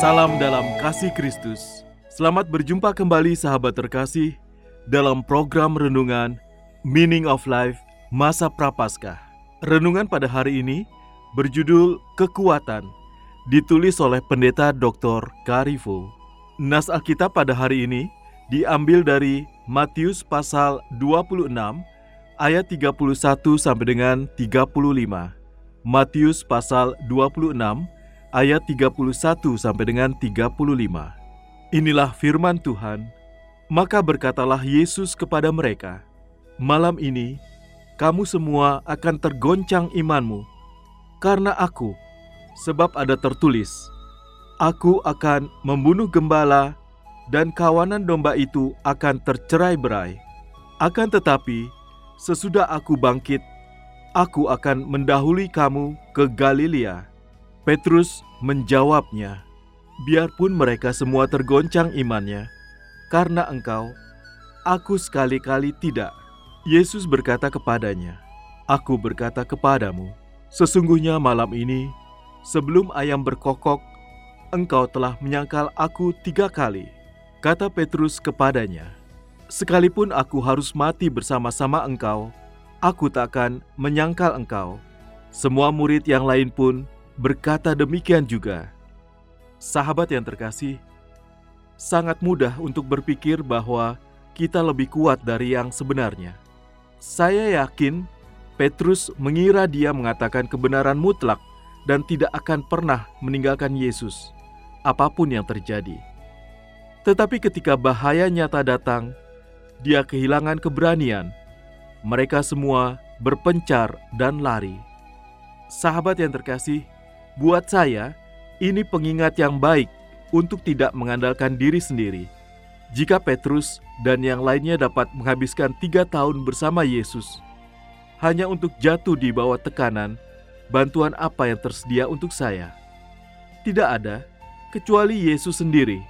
Salam dalam kasih Kristus. Selamat berjumpa kembali sahabat terkasih dalam program renungan Meaning of Life Masa Prapaskah. Renungan pada hari ini berjudul Kekuatan, ditulis oleh Pendeta Dr. Karifo. Nas Alkitab pada hari ini diambil dari Matius pasal 26 ayat 31 sampai dengan 35. Matius pasal 26 ayat 31 sampai dengan 35. Inilah firman Tuhan. Maka berkatalah Yesus kepada mereka, "Malam ini kamu semua akan tergoncang imanmu karena aku, sebab ada tertulis, aku akan membunuh gembala dan kawanan domba itu akan tercerai-berai. Akan tetapi, sesudah aku bangkit, aku akan mendahului kamu ke Galilea." Petrus menjawabnya, "Biarpun mereka semua tergoncang imannya, karena engkau, aku sekali-kali tidak." Yesus berkata kepadanya, "Aku berkata kepadamu, sesungguhnya malam ini, sebelum ayam berkokok, engkau telah menyangkal aku tiga kali." Kata Petrus kepadanya, "Sekalipun aku harus mati bersama-sama engkau, aku takkan menyangkal engkau." Semua murid yang lain pun berkata demikian juga. Sahabat yang terkasih, sangat mudah untuk berpikir bahwa kita lebih kuat dari yang sebenarnya. Saya yakin Petrus mengira dia mengatakan kebenaran mutlak dan tidak akan pernah meninggalkan Yesus, apa pun yang terjadi. Tetapi ketika bahaya nyata datang, dia kehilangan keberanian. Mereka semua berpencar dan lari. Sahabat yang terkasih, Buat saya, ini pengingat yang baik untuk tidak mengandalkan diri sendiri. Jika Petrus dan yang lainnya dapat menghabiskan tiga tahun bersama Yesus, hanya untuk jatuh di bawah tekanan, bantuan apa yang tersedia untuk saya? Tidak ada, kecuali Yesus sendiri.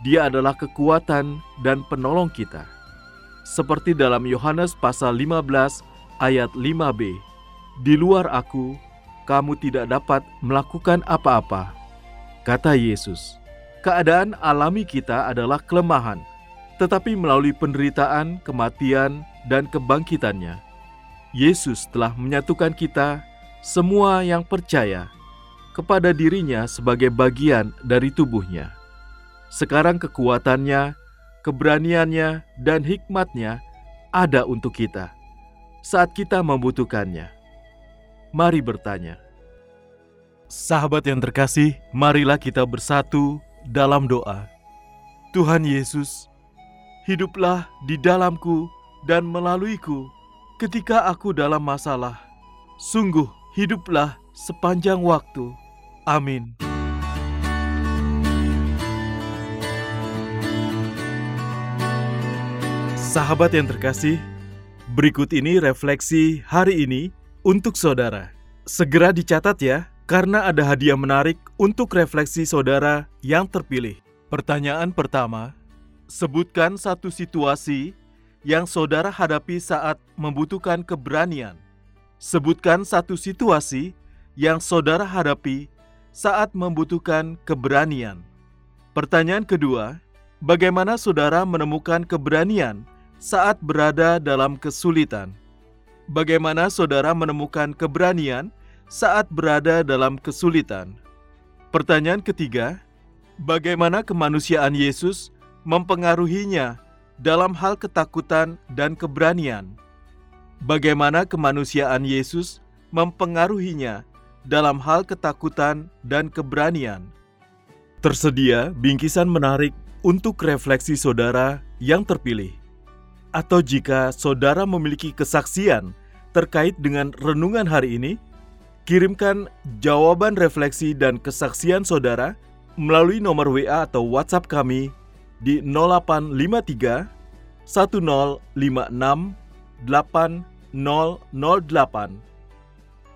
Dia adalah kekuatan dan penolong kita. Seperti dalam Yohanes pasal 15 ayat 5b, di luar aku, kamu tidak dapat melakukan apa-apa. Kata Yesus, keadaan alami kita adalah kelemahan, tetapi melalui penderitaan, kematian, dan kebangkitannya, Yesus telah menyatukan kita semua yang percaya kepada dirinya sebagai bagian dari tubuhnya. Sekarang kekuatannya, keberaniannya, dan hikmatnya ada untuk kita saat kita membutuhkannya mari bertanya. Sahabat yang terkasih, marilah kita bersatu dalam doa. Tuhan Yesus, hiduplah di dalamku dan melaluiku ketika aku dalam masalah. Sungguh, hiduplah sepanjang waktu. Amin. Sahabat yang terkasih, berikut ini refleksi hari ini untuk saudara. Segera dicatat ya, karena ada hadiah menarik untuk refleksi saudara yang terpilih. Pertanyaan pertama, sebutkan satu situasi yang saudara hadapi saat membutuhkan keberanian. Sebutkan satu situasi yang saudara hadapi saat membutuhkan keberanian. Pertanyaan kedua, bagaimana saudara menemukan keberanian saat berada dalam kesulitan? bagaimana saudara menemukan keberanian saat berada dalam kesulitan? Pertanyaan ketiga, bagaimana kemanusiaan Yesus mempengaruhinya dalam hal ketakutan dan keberanian? bagaimana kemanusiaan Yesus mempengaruhinya dalam hal ketakutan dan keberanian. Tersedia bingkisan menarik untuk refleksi saudara yang terpilih. Atau jika saudara memiliki kesaksian terkait dengan renungan hari ini, kirimkan jawaban refleksi dan kesaksian saudara melalui nomor WA atau WhatsApp kami di 0853 1056 8008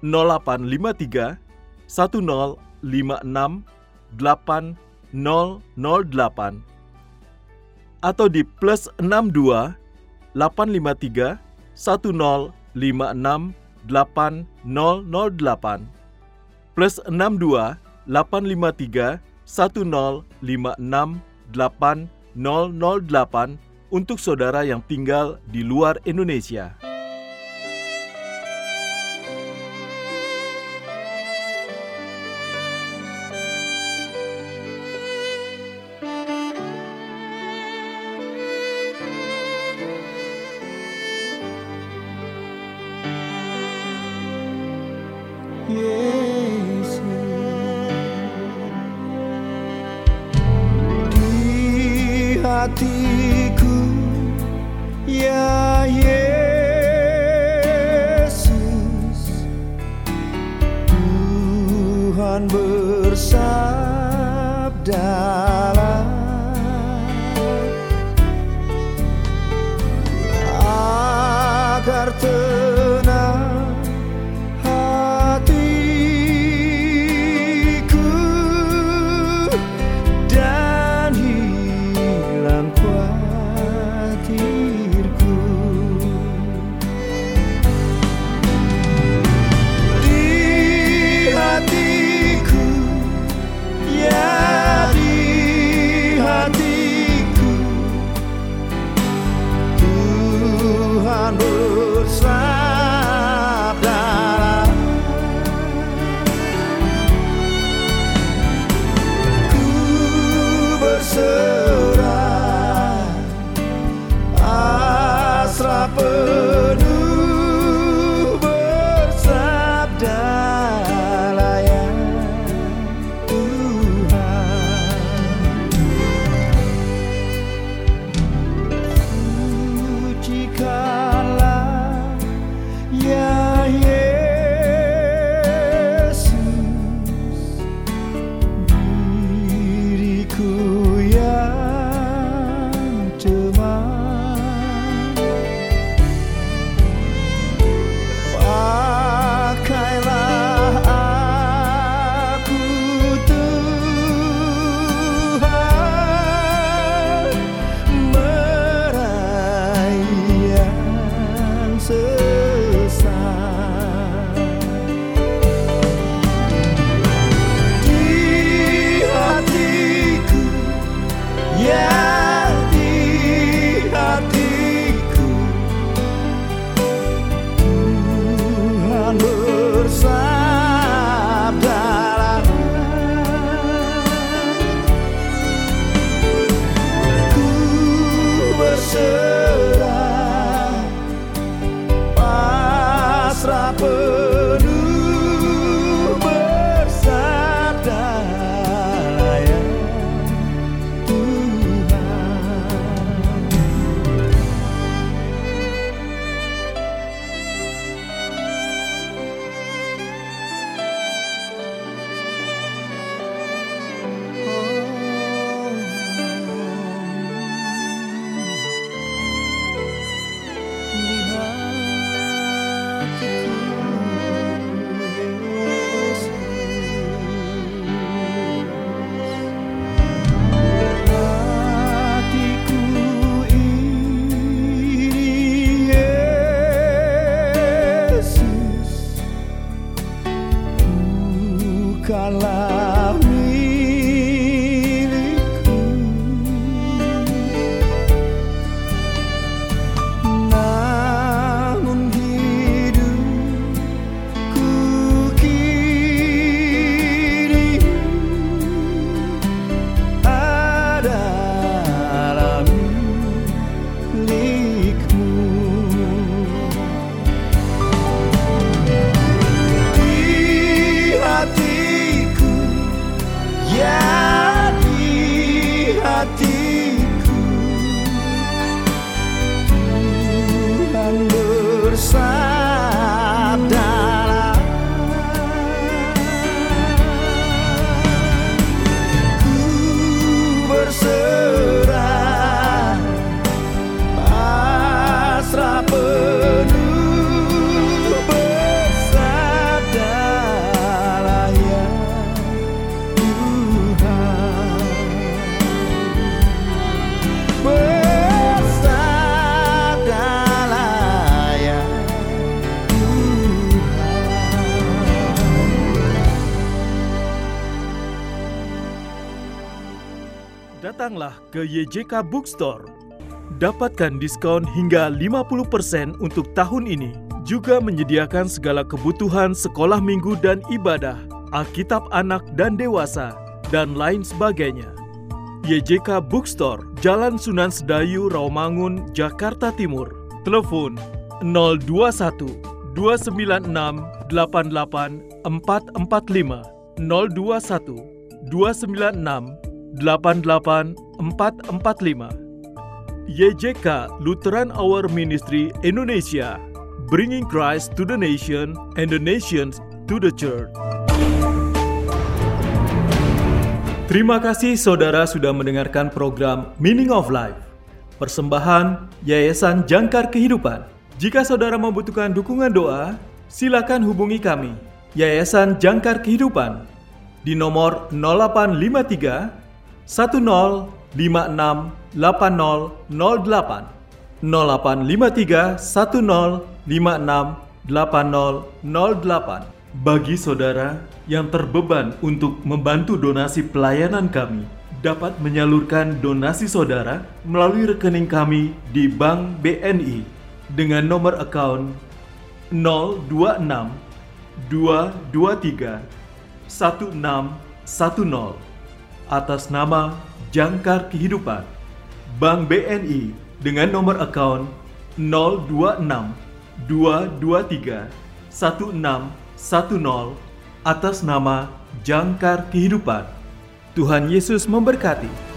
0853 1056 8008 atau di plus 62 853 1056 8008 plus 62 853 1056 8008 untuk saudara yang tinggal di luar Indonesia. hatiku. Tuhan bersama. Datanglah ke YJK Bookstore. Dapatkan diskon hingga 50% untuk tahun ini. Juga menyediakan segala kebutuhan sekolah minggu dan ibadah, Alkitab anak dan dewasa, dan lain sebagainya. YJK Bookstore, Jalan Sunan Sedayu, Rawamangun, Jakarta Timur. Telepon 021 296 88 445 021 296 88445 YJK Lutheran Hour Ministry Indonesia. Bringing Christ to the nation and the nations to the church. Terima kasih saudara sudah mendengarkan program Meaning of Life Persembahan Yayasan Jangkar Kehidupan. Jika saudara membutuhkan dukungan doa Silakan hubungi kami Yayasan Jangkar Kehidupan di nomor 0853 1056 8008 0853 1056 8008 Bagi saudara yang terbeban untuk membantu donasi pelayanan kami dapat menyalurkan donasi saudara melalui rekening kami di Bank BNI dengan nomor account 026 223 1610 atas nama Jangkar Kehidupan Bank BNI dengan nomor account 026 223 1610 atas nama Jangkar Kehidupan. Tuhan Yesus memberkati.